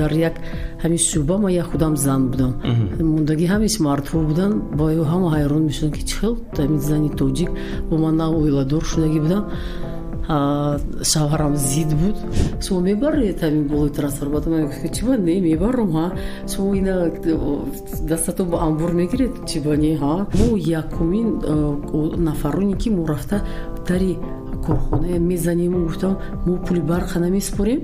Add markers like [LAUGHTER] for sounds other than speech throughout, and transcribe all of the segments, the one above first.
дар як ҳамин шӯъба ман як худам зан будам. Мондагӣ ҳамеш мардҳо буданд бо ҳама ҳайрон мешуданд ки чӣ хел ҳамин зани тоҷик бо ман нав оиладор шудагӣ будам. Шавҳарам зид буд. Шумо мебаред ҳамин болои трансформатор чи ба не мебарам ҳа? Шумо ина дастатон ба амбур мегиред чи ба не ҳа? Мо якумин нафароне ки мо рафта дари корхона мезанем гуфтам мо пули барқа намеспорем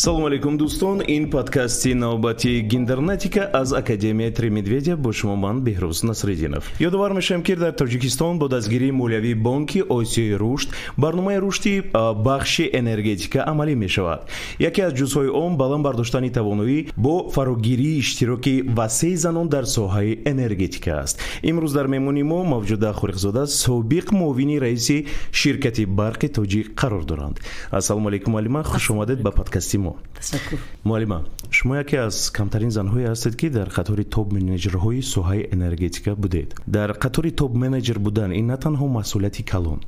салому алейкум дӯстон. Ин подкасти навбати гиндернетика аз академияи тримедведя бо шумо ман беҳрӯз насриддинов. Ёдовар мешавем ки дар тоҷикистон бо дастгирии молиявии бонки осиёи рушд барномаи рушди бахши энергетика амалӣ мешавад. Яке аз ҷузъҳои он баланд бардоштани тавоноӣ бо фарогирии иштироки васеъи занон дар соҳаи энергетика аст. Имрӯз дар меҳмони мо мавҷуда хорихзода собиқ муовини раиси ширкати барқи тоҷик қарор доранд. Ассалому алейкум алима хушомадед ба подкасти мо ташаккур. Муаллима шумо яке аз камтарин занҳое ҳастед ки дар қатори топ менеҷерҳои соҳаи энергетика будед. Дар қатори топ менеҷер будан ин на танҳо масъулияти калон.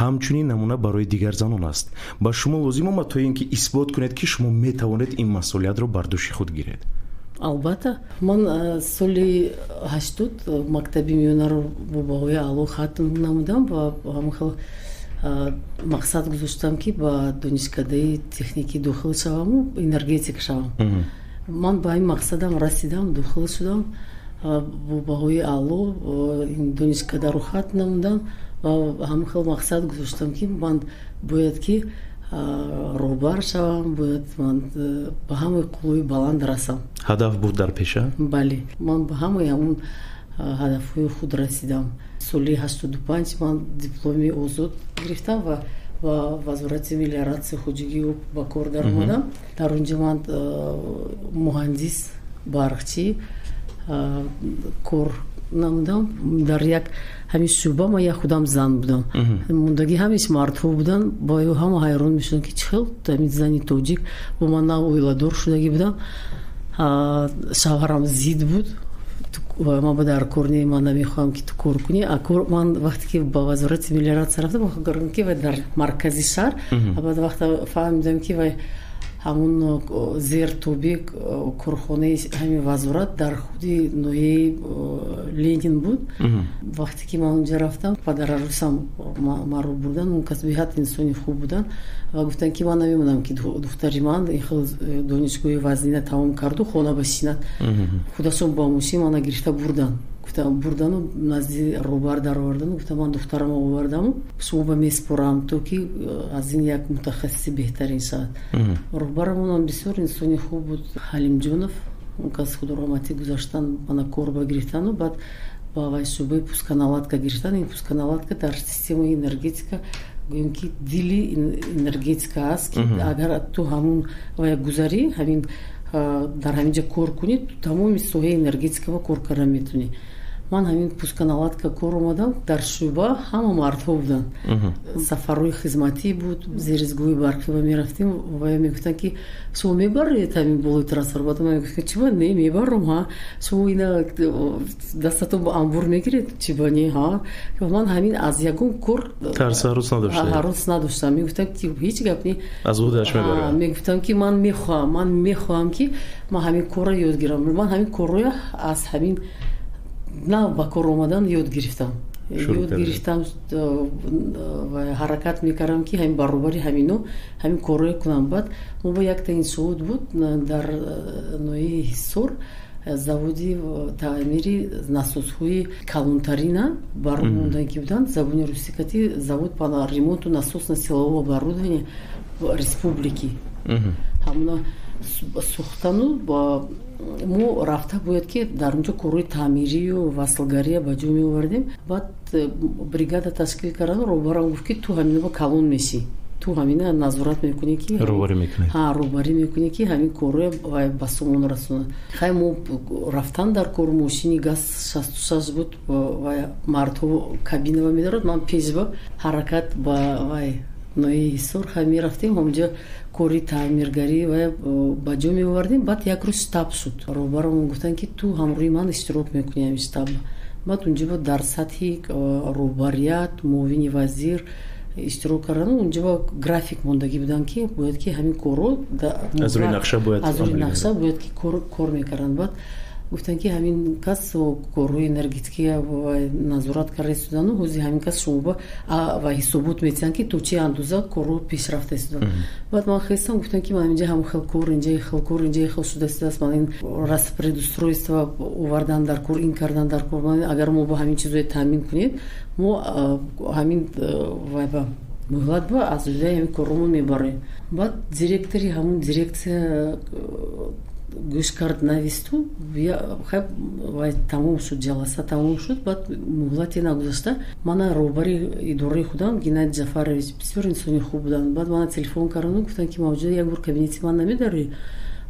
Ҳамчунин намуна барои дигар занон аст. Ба шумо лозим омад то ин ки исбот кунед ки шумо метавонед ин масъулиятро бар дӯши худ гиред. Албатта ман соли ҳаштуд мактаби миёнаро бо баҳои аъло хатм намудам ва ҳамахел мақсад гузоштам ки ба донишкадаи техникӣ дохил шаваму энергетик шавам. Ман ба ин мақсадам расидам дохил шудам бо баҳои аъло ин донишкадаро хат намудам ва ҳама хел мақсад гузоштам ки ман бояд ки роҳбар шавам бояд ман ба ҳамаи қуллои баланд расам. Ҳадаф буд дар пеша? Бале ман ба ҳамаи ҳамун ҳадафҳои худ расидам. Соли ҳаштоду панҷ ман дипломи озод гирифтам ва ва вазорати мелиоратсия хоҷигӣ ба кор даромадам дар онҷо ман муҳандис барқчӣ кор намудам. Дар як ҳамин шӯъба ман як худам зан будам. Мондагӣ ҳамеш мардҳо буданд бо ҳама ҳайрон мешуданд ки чӣ хел ҳамин зани тоҷик? Бо ман нав оиладор шудагӣ будам шавҳарам зид буд ман ба дар кор не ман намехоҳам ки ту кор кунӣ. Ман вақте ки ба вазорати миллиоратсия рафтам ки вай дар маркази шаҳр баъд вақта фаҳмидам ки вай ҳамун зертоби корхонаи ҳамин вазорат дар худи ноҳияи ленин буд. Вақте ки ман онҷа рафтам падарарӯсам маро бурдан он кас беҳад инсони хуб буданд ва гуфтанд ки ман намемонам ки духтари ман ин хел донишгоҳи вазнина тамом карду хона башинад худашон ба мошин мана гирифта бурданд гуфтам бурдану назди роҳбар даровардану гуфтам ман духтарамо овардаму шумо ба меспорам то ки э, аз ин як мутахассиси беҳтарин шавад роҳбарамонам бисёр инсони хуб буд. Ҳалимҷонов он кас худораҳматӣ гузаштан мана кор ба гирифтану баъд ба вай шӯъбаи пусканаладка гирифтан ин пусканаладка дар системаи энергетика гӯем ки дили энергетика аст ки агар ту ҳамун вая гузарӣ ҳамин дар ҳамин ҷа кор кунӣ тамоми соҳаи энергетикаро кор карда метунӣ ман ҳамин пусканаладка кор омадам дар шӯъба ҳама мардҳо буданд сафарҳои хизматӣ буд зеризгоҳи барқӣ ва мерафтем ва мегуфтанд ки шумо мебаред ҳамин болои трансформатор чи ба не мебарам ҳа? Шумо ина дастатон ба амбур мегиред? Чи ба не ҳа? Ман ҳамин аз ягон кор ҳарос надоштам. Мегуфтам ки ҳеҷ гап не мегуфтам ки ман мехоҳам ман мехоҳам ки ман ҳамин корро ёд гирам ман ҳамин корроя аз ҳамин на ба кор омадан ёд гирифтам. Ёд гирифтам ҳаракат мекардам ки ҳамин баробари ҳамино ҳамин корроя кунам. Баъд мо ба якта иншоот буд дар ноҳияи ҳиссор заводи таъмири насосҳои калонтарина бармондан ки буданд. Забони русикати завод по ремонту насосно силового оборудования республики. Ҳамуна сӯхтану мо рафта бояд ки дар онҷо корҳои таъмирию васлгария ба ҷо меовардем. Баъд э, бригада ташкил кардану роҳбарам гуфт ки ту ҳаминба калон мешӣ ту ҳамина назорат мекунӣ ки роҳбарӣ мекунӣ. ки ҳамин корро ба сомон расонад. Хай мо рафтан дар кор мошини газ шасту шаш буд мардҳо кабинава медорад. Ман пешба ҳаракат ба ноҳияи ҳисор хай мерафтем ҳамҷо кори таъмиргарӣ ва ба ҷо меовардем баъд як рӯз штаб шуд роҳбарамон гуфтанд ки ту ҳамроҳи ман иштирок мекунӣ ҳамин штаб баъд унҷо дар сатҳи роҳбарият муовини вазир иштирок кардан. Унҷо график мондагӣ буданд ки бояд ки ҳамин корро аз рӯи нақша бояд ки кор мекарданд баъд гуфтанд ки ҳамин кас корҳои энергетикия ва назорат карда истодану ҳози ҳамин кас шумо ва ҳисобот метиҳанд ки то чӣ андоза корҳо пешрафта истода баъд ман хестам гуфтам ки ман инҷа ҳамон хел кор инҷа хел кор инҷа хел шуда истодааст ман ин распредустройство овардан дар кор ин кардан дар кор агар мо ба ҳамин чизое таъмин кунем мо ҳамин вайба муҳлат ба аз ҷояи ҳамин корҳомо мебарем. Баъд директори ҳамон дирекция гӯш кард нависту тамом шуд ҷаласа тамом шуд баъд муҳлате нагузашта мана роҳбари идораи худам геннадий ҷафарович бисёр инсони хуб буданд. Баъд мана телефон кардану гуфтанд ки мавҷуда як бор кабинети ман намедорӣ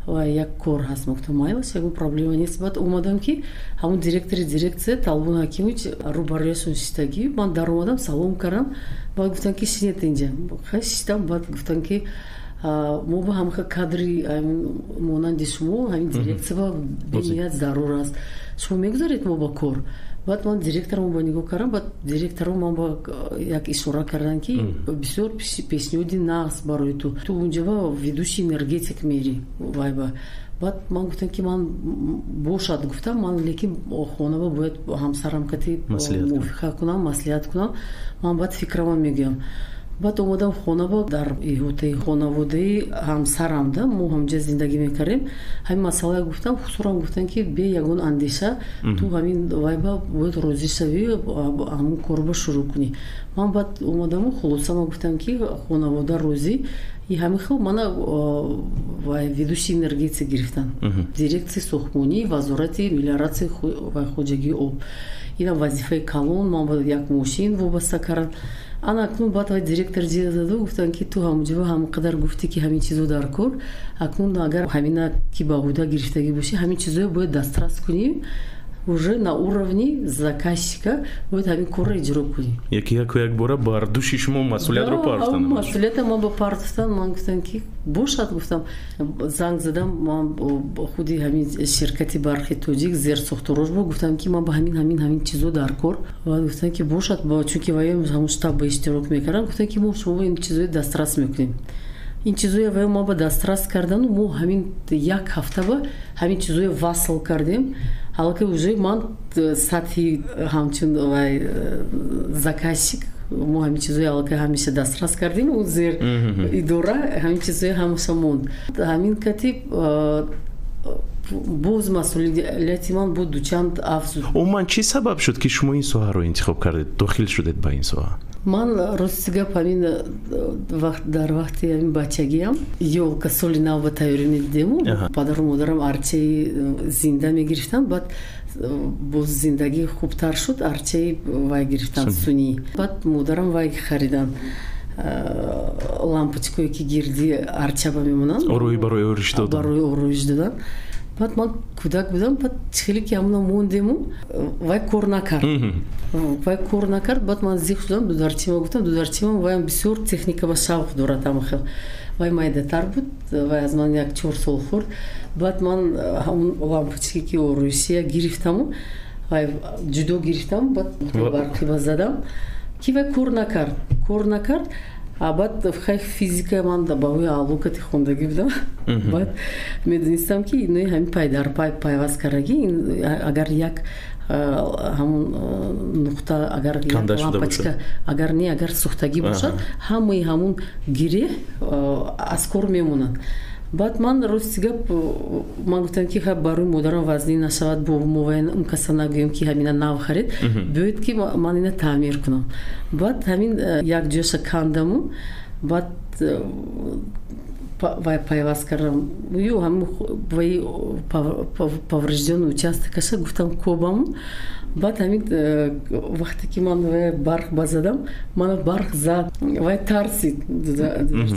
ва як кор ҳаст гуфтам майлаш ягон проблема нест. Баъд омадам ки ҳамон директори дирекция талбон ҳакимович рӯбарояшон шиштагӣ ман даромадам салом кардам баъд гуфтанд ки шинед инҷа шиштам баъд гуфтанд ки мо ба ҳамха кадри монанди шумо ҳамин дирекция бениҳоят зарур аст. Шумо мегузаред мо ба кор? Баъд ман директорам ба нигоҳ кардам баъд директорам ман ба як ишора кардам ки бисёр пешниҳоди нағз барои ту. Ту унҷа ба ведущи энергетик мерӣ вайба баъд ман гуфтам ки ман бошад. Гуфтам ман лекин хонава бояд ҳамсарам кати мувофиқа кунам. маслиҳат кунам. Ман баъд фикрама мегӯям баъд омадам хонава дар иҳотаи хонаводаи ҳамсарамда. Мо ҳамҷа зиндагӣ мекардем ҳамин масъалаи гуфтам хусурам гуфтам ки бе ягон андеша ту ҳамин вайба бояд розӣ шавӣ ҳамон корба шурӯъ кунӣ. Ман баъд омадаму хулосама гуфтам ки хонавода розӣ. И ҳамин хел мана ведущи энергетика гирифтанд дирекции сохтмонӣ вазорати мелиоратсия ва хоҷагии об. Инам вазифаи калон ман ба як мошин вобаста кардам ана акнун баъд ва директор ҷида заду гуфтанд ки ту ҳамҷоба ҳамқадар гуфтӣ ки ҳамин чизо дар кор. Акнун агар ҳамина ки ба ҳуда гирифтагӣ бошӣ ҳамин чизое бояд дастрас кунӣ уже на уровни заказчика. Бояд ҳамин корро иҷро кунем яки яку як бора бар души шумо масъулиятро партофтан масъулията ман ба партофтан ман гуфтам ки бошад гуфтам. Занг задам ман худи ҳамин ширкати барқи тоҷик зерсохторожбо гуфтам ки ман ба ҳамин ҳамин ҳамин чизо дар кор. Ва гуфтам ки бошад чунки ваё ҳамон штаб ба иштирок мекардам. Гуфтам ки мо шумо ин чизои дастрас мекунем. Ин чизое ваё мо ба дастрас кардану мо ҳамин як ҳафта ба ҳамин чизое васл кардем ҳалки уже ман сатҳи ҳамчун вай э, заказчик мо ҳамин чизои аллакай ҳамеша дастрас кардем у зер идора ҳамин чизои ҳамеша монд. Ҳамин катиб э, боз масъулияти ман буд дучанд афзуд. Умуман чӣ сабаб шуд ки шумо ин соҳаро интихоб кардед дохил шудед ба ин соҳа ман рости гап ҳамин дар вақти ҳамин бачагиам. Ёлка соли нав ба тайёрӣ медидему падару модарам арчаи э, зинда мегирифтанд баъд э, боз зиндагӣ хубтар шуд арчаи вай гирифтанд сунӣ. баъд модарам вай хариданд э, лампочкое ки гирди арчаба мемонанд орои барои ориш додан барои ороиш додан баъд ман кӯдак будам баъд хеле ки ҳамуна мондему вай кор накард. Вай кор накард баъд ман зиқ шудам дударчима гуфтам дударчима ваям бисёр техника ва шавқ дорад ҳамахел вай майдатар буд вай аз ман як чор сол хурд баъд ман ҳамун лампочки ки ороишия гирифтаму вай ҷудо гирифтам баъд барқиба задам ки вай кор накард. Кор накард баъд хай физика ман баҳои алокати хондагӣ будам. Баъд медонистам ки инои ҳамин пайдарпай пайваст кардагӣ агар як ҳамон нуқта агар лампочка агар не агар сӯхтагӣ бошад ҳамаи ҳамон гиреҳ аз кор мемонад баъд ман рости гап ман гуфтам ки барои модарам вазнин нашавад бо мовайян он каса нагӯем ки ҳамина нав харед. Биёед ки ман ина таъмир кунам. Баъд ҳамин э, як ҷоша кандаму баъд э, пайваст кардам. Ё ҳамин ваи повреждённый участокаша гуфтам кобаму баъд ҳамин э, вақте ки ман барқ базадам мана барқ зад. Вай тарсид.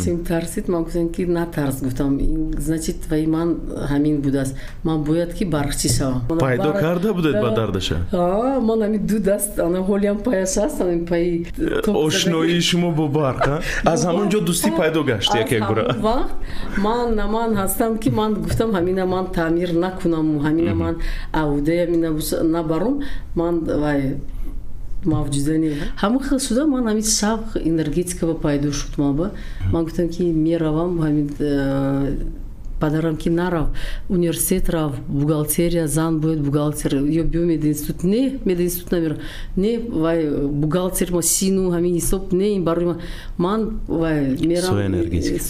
Чим тарсид? Ман гуфтам ки натарс гуфтам. Значит ваи ман ҳамин будааст. Ман бояд ки барқчӣ шавам? Пайдо карда будед ба дардаша? Ман ҳамин ду даст. Ана ҳолиам паяш аст ҳамин паи ошноии шумо бо барқ [LAUGHS] аз ҳамон ҷо дӯстӣ пайдо гашт як як бора вақт ман на ман ҳастам ки ман гуфтам ҳамина ман таъмир накунаму ҳамина ман аудая набарум. Ман вай мавҷудани ҳамон хел шуда ман ҳамин шавқ энергетикава пайдо шуд маба ман гуфтам ки меравам ҳамин э, падарам ки нарав университет рав бухгалтерия зан бояд бухгалтер ё биё мединститут не мединститут намерам не вай бухгалтер машину ҳамин ҳисоб не ин барои ман ман вай мерам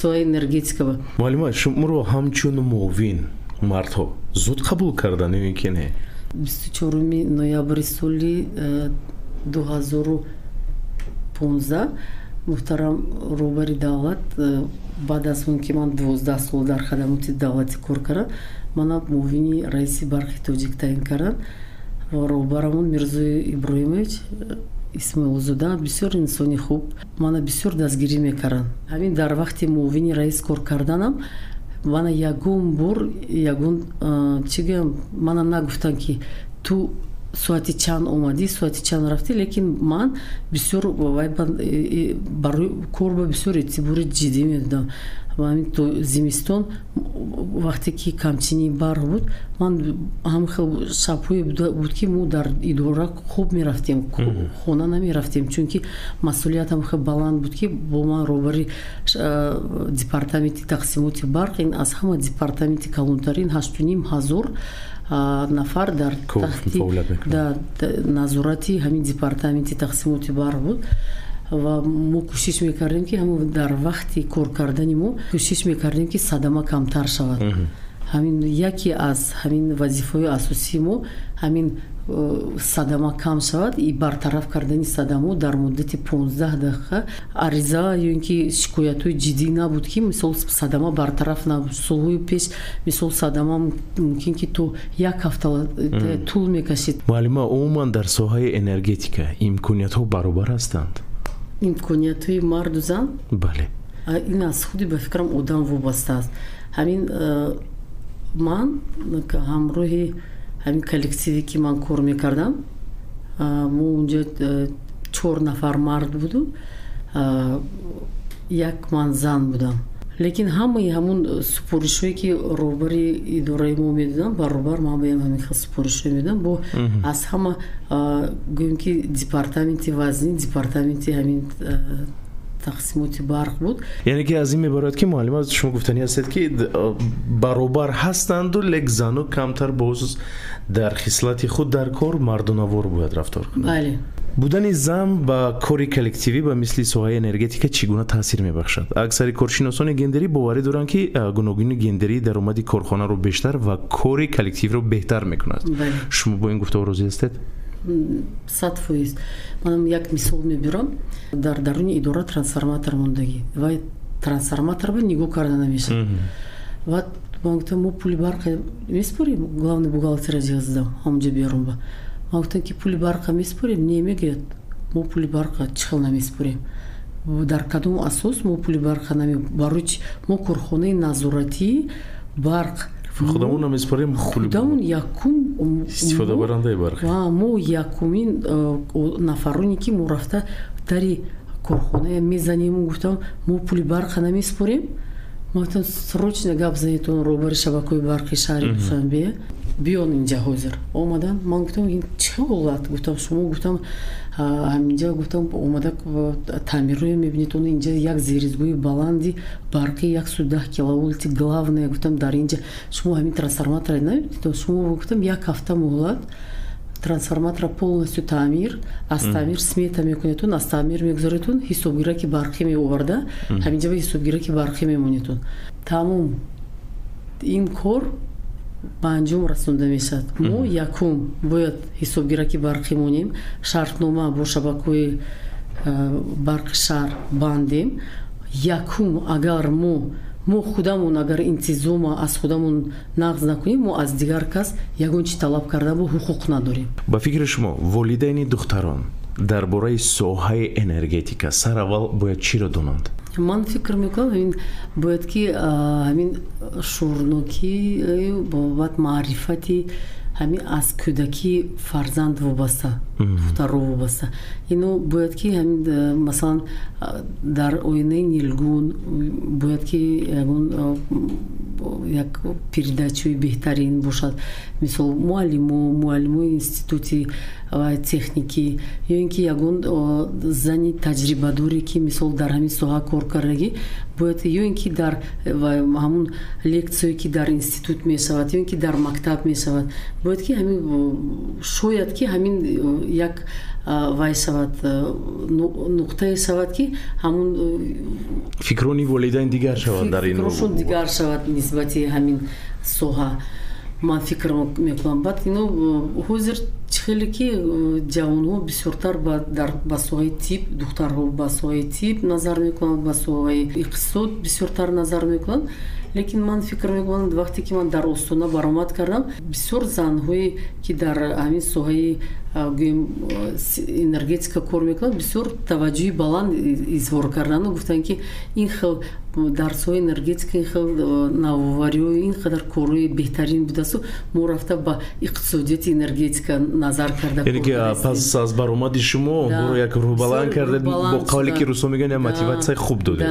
соҳаи энергетикава муаллима шуморо ҳамчун муовин мардҳо зуд қабул кардан ин ки не? бисту чоруми ноябри соли э, дуҳазору понздаҳ муҳтарам роҳбари давлат э, баъд аз он ки ман дувоздаҳ сол дар хадамоти давлатӣ кор кардам мана муовини раиси барқи тоҷик таъин кардан ва роҳбарамон мирзои иброҳимович э, исмоилзода бисёр инсони хуб мана бисёр дастгирӣ мекарданд ҳамин дар вақти муовини раис кор карданам мана ягон бор ягон э, чӣ гӯям мана нагуфтанд ки ту соати чанд омадӣ соати чанд рафтӣ лекин ман бисёр барои кор ба бисёр эътибори ҷиддӣ медодам ҳамин то зимистон вақте ки камчини барқ буд ман ҳамин хел шабҳое буд ки мо дар идора хуб мерафтем хона намерафтем чунки масъулиятам хел баланд буд ки бо ман роҳбари департаменти тақсимоти барқ ин аз ҳама департаменти калонтарин ҳашту ним ҳазор нафар дар тахти назорати ҳамин департаменти тақсимоти барқ буд ва мо кӯшиш мекардем ки ҳамн дар вақти кор кардани мо кӯшиш мекардем ки садама камтар шавад. Ҳамин яке аз ҳамин вазифаҳои асосии мо ҳамин садама кам шавад. И бартараф кардани садамо дар муддати 15 дақиқа ариза ё ин ки шикоятҳои ҷиддӣ набуд ки мисол садама бартараф набуд. Солҳои пеш мисол садама мумкин ки то як ҳафта тӯл мекашид. Муаллима умуман дар соҳаи энергетика имкониятҳо баробар ҳастанд имкониятҳои марду зан? Бале. Ин аз худи ба фикрам одам вобаста аст. Ҳамин ман ҳамроҳи ҳамин коллективе ки ман кор мекардам мо унҷо чор нафар мард буду як ман зан будам лекин ҳамаи ҳамун супоришҳое ки роҳбари идораи мо медодам баробар ман боям ҳамин хел супоришҳое медодам бо аз ҳама гӯем ки департаменти вазнин департаменти ҳамин тақсимоти барқ буд. Яъне ки аз ин мебарояд ки муаллима шумо гуфтанӣ ҳастед ки баробар ҳастанду лек зану камтар боз дар хислати худ дар кор мардонавор бояд рафтор кунад. Бале будани зан ба кори коллективӣ ба мисли соҳаи энергетика чӣ гуна таъсир мебахшад? Аксари коршиносони гендерӣ боварӣ доранд ки гуногуни гендерӣ даромади корхонаро бештар ва кори коллективро беҳтар мекунад. Шумо бо ин гуфтаҳо розӣ ҳастед? Сад фоиз. Манам як мисол мебирам. Дар даруни идора трансформатор мондагӣ. Ва трансформаторба нигоҳ карда намешавад ва ман гуфтам мо пули барқа меспорем главный бухгалтера ҷиҳаз задам ҳамонҷо биёрам ба. ман гуфтам ки пули барқа меспорем не мегӯяд мо пули барқа чӣ хел намеспорем дар кадом асос мо пули барқа наме барои чи мо корхонаи назоратии барқ. Худамон намеспорем худамон якум истифодабарандаи барқ. мо якумин нафароне ки мо рафта дари корхона мезанем гуфтам мо пули барқа намеспорем матон срочно гап занетон роҳбари шабакаҳои барқи шаҳри дусанбе биён инҷа ҳозир омадан ман гуфтам ин чӣ ҳолат? Гуфтам шумо гуфтам ҳаминҷа гуфтам омада таъмирроя мебинед он инҷа як зеризгоҳи баланди барқи яксу даҳ киловолти главная гуфтам дар инҷа шумо ҳамин трансформатора намебинед шумо гуфтам як ҳафта муҳлат трансформатора полностью таъмир аз таъмир смета мекунедтун аз таъмир мегузоредтун ҳисобгираки барқӣ меоварда ҳаминҷа ба ҳисобгираки барқӣ мемонедтун тамом ин кор ба анҷом расонда мешавад. Мо якум бояд ҳисобгираки барқӣ монем шартнома бо шабакаҳои барқи шаҳр бандем. Якум агар мо мо худамон агар интизома аз худамон нағз накунем мо аз дигар кас ягон чи талаб карда бо ҳуқуқ надорем. Ба фикри шумо волидайни духтарон дар бораи соҳаи энергетика сараввал бояд чиро донанд ман фикр мекунам ҳамин бояд ки ҳамин шӯрнокӣ бобат маърифати ҳамин аз кӯдакӣ фарзанд вобаста духтарро вобаста ино бояд ки ҳамин масалан дар оинаи нилгун бояд ки ягон як передачаи беҳтарин бошад. Мисол муаллимо муаллимои институти техникӣ ё ин ки ягон зани таҷрибадоре ки мисол дар ҳамин соҳа кор кардагӣ бояд ё ин ки дар ҳамун лексие ки дар институт мешавад ё ин ки дар мактаб мешавад. Бояд ки ҳамин шояд ки ҳамин як вай шавад нуқтае шавад ки ҳамун фикрони волидайн дигар шавад дар ин дигар шавад нисбати ҳамин соҳа. Ман фикр мекунам. Баъд ино ҳозир хеле ки ҷавонҳо бисёртар ба соҳаи тиб духтарҳо ба соҳаи тиб назар мекунанд ба соҳаи иқтисод бисёртар назар мекунанд. Лекин ман фикр мекунам вақте ки ман дар остона баромад кардам бисёр занҳое ки дар ҳамин соҳаи гӯем энергетика кор мекунанд бисёр таваҷҷӯҳи баланд изҳор кардану гуфтанд ки ин хел дар соҳаи энергетика ин хел навовариҳо ин қадар корҳои беҳтарин будасту. Мо рафта ба иқтисодияти энергетика назар карда пас аз баромади шумо моро як рӯҳбаланд кардед бо қавле ки рӯсо мегӯянд мотиватсияи хуб додед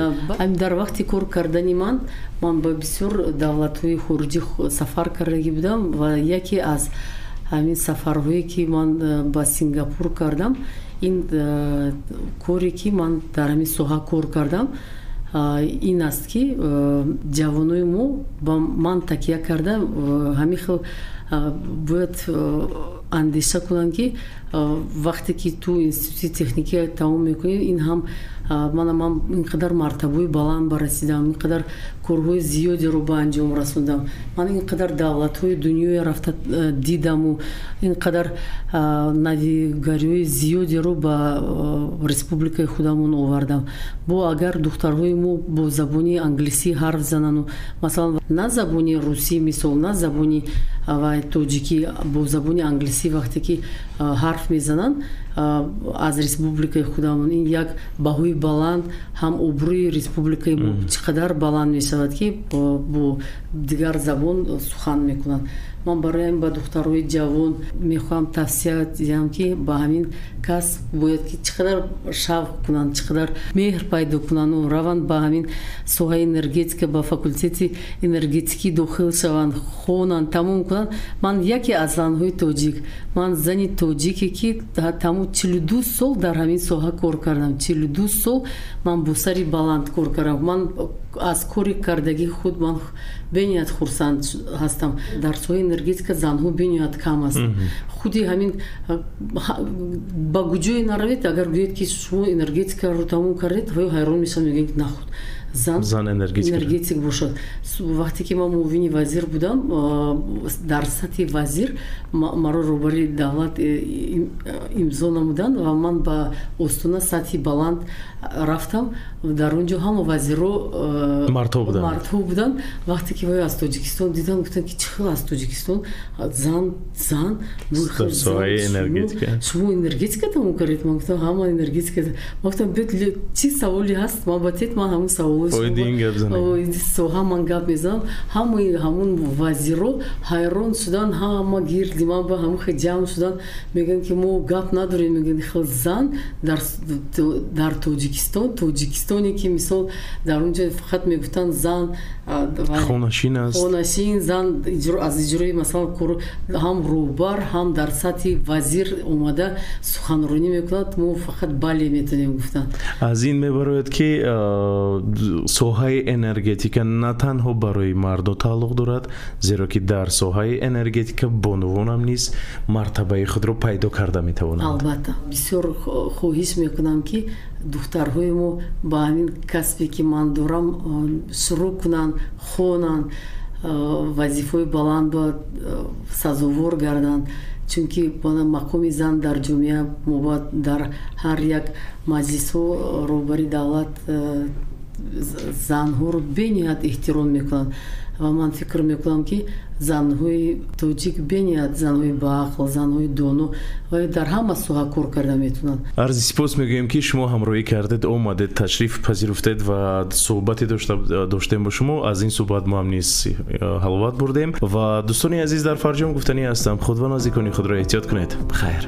дар вақти кор кардани ман ман ба бисёр давлатҳои хориҷӣ сафар кардагӣ будам ва яке аз ҳамин сафарҳое ки ман э, ба сингапур кардам ин э, коре ки ман дар ҳамин соҳа кор кардам ин аст ки э, ҷавонои мо ба ман такя карда ҳамин хел бояд андеша кунанд ки вақте ки ту институти техникия тамом мекунӣ ин ҳам мана ман ин қадар мартабаи баланд барасидам ин қадар корҳои зиёдеро ба анҷом расондам. Ман ин қадар давлатҳои дунёе рафта э, дидаму. Ин қадар навигариҳои зиёдеро ба э, республикаи худамон овардам. Бо агар духтарҳои мо бо забони англисӣ ҳарф занану масалан на забони русӣ мисол на забони тоҷикӣ бо забони англисӣ вақте ки ҳарф мезананд аз республикаи худамон. Ин як баҳои баланд ҳам обрӯи республикаи мо чӣ қадар баланд мешавад ки бо дигар забон сухан мекунад ман барои ба духтарҳои ҷавон мехоҳам тавсия диҳам ки ба ҳамин кас бояд ки чӣ қадар шавқ кунанд чӣ қадар меҳр пайдо кунанду раванд ба ҳамин соҳаи энергетика ба факултети энергетикӣ дохил шаванд хонанд тамом кунанд. Ман яке аз занҳои тоҷик. Ман зани тоҷике ки тамом чилу ду сол дар ҳамин соҳа кор кардам. Чилу ду сол ман бо сари баланд кор кардам. Ман аз кори кардагии худ ман бениҳоят хурсанд ҳастам. Дар соҳаи энергетика занҳо бениҳоят кам ҳастанд худи ҳамин ба гуҷое наравед агар гӯед ки шумо энергетикаро тамом кардед ҳайрон мешаванд мегӯянд ки нахуд зан энергетик бошад. Вақте ки ман муовини вазир будам дар сатҳи вазир маро роҳбари давлат э, имзо намуданд ва ман ба остона сатҳи баланд рафтам. Дар он ҷо ҳама вазирро э, мардҳо буданд. вақте ки вай аз тоҷикистон дидам гуфтанд ки чӣ хел аз тоҷикистон? Зан зан шумо энергетика тамом кардед ман гуфтам ҳама энергетика гуфтам чӣ саволе ҳаст? Ман ба тет ман ҳамун савол соҳа ман гап мезанам. Ҳамаи ҳамун вазирро ҳайрон шудан ҳама гирди ман ба ҳамахе ҷамъ шудан. Мегӯянд ки мо гап надорем мегӯянд хел зан дар тоҷикистон. Тоҷикистоне ки мисол дар он ҷо фақат мегуфтанд зан хонашин аст. Хонашин зан аз иҷрои масалан ҳам роҳбар ҳам дар сатҳи вазир омада суханронӣ мекунад. Мо фақат бале метавонем гуфтан. Аз ин мебарояд ки соҳаи энергетика на танҳо барои мардо тааллуқ дорад зеро ки дар соҳаи энергетика бонувонам низ мартабаи худро пайдо карда метавонанд албатта бисёр хоҳиш мекунам ки духтарҳои мо ба ҳамин касбе ки ман дорам шурӯъ кунанд хонанд вазифаҳои баланд бояд сазовор гарданд. Чунки мақоми зан дар ҷомеа мо бояд дар ҳар як маҷлисҳо роҳбари давлат занҳоро бениҳоят эҳтиром мекунанд ва ман фикр мекунам ки занҳои тоҷик бениҳоят занҳои баақл занҳои доно ва дар ҳама соҳа кор карда метавонанд арзи сипос мегӯем ки шумо ҳамроҳӣ кардед омадед ташриф пазируфтед ва суҳбате доштем бо шумо. Аз ин суҳбат мо ҳам низ э, ҳаловат бурдем. Ва дӯстони азиз дар фарҷом гуфтанӣ ҳастам. Худва нозикони худро эҳтиёт кунед. Хайр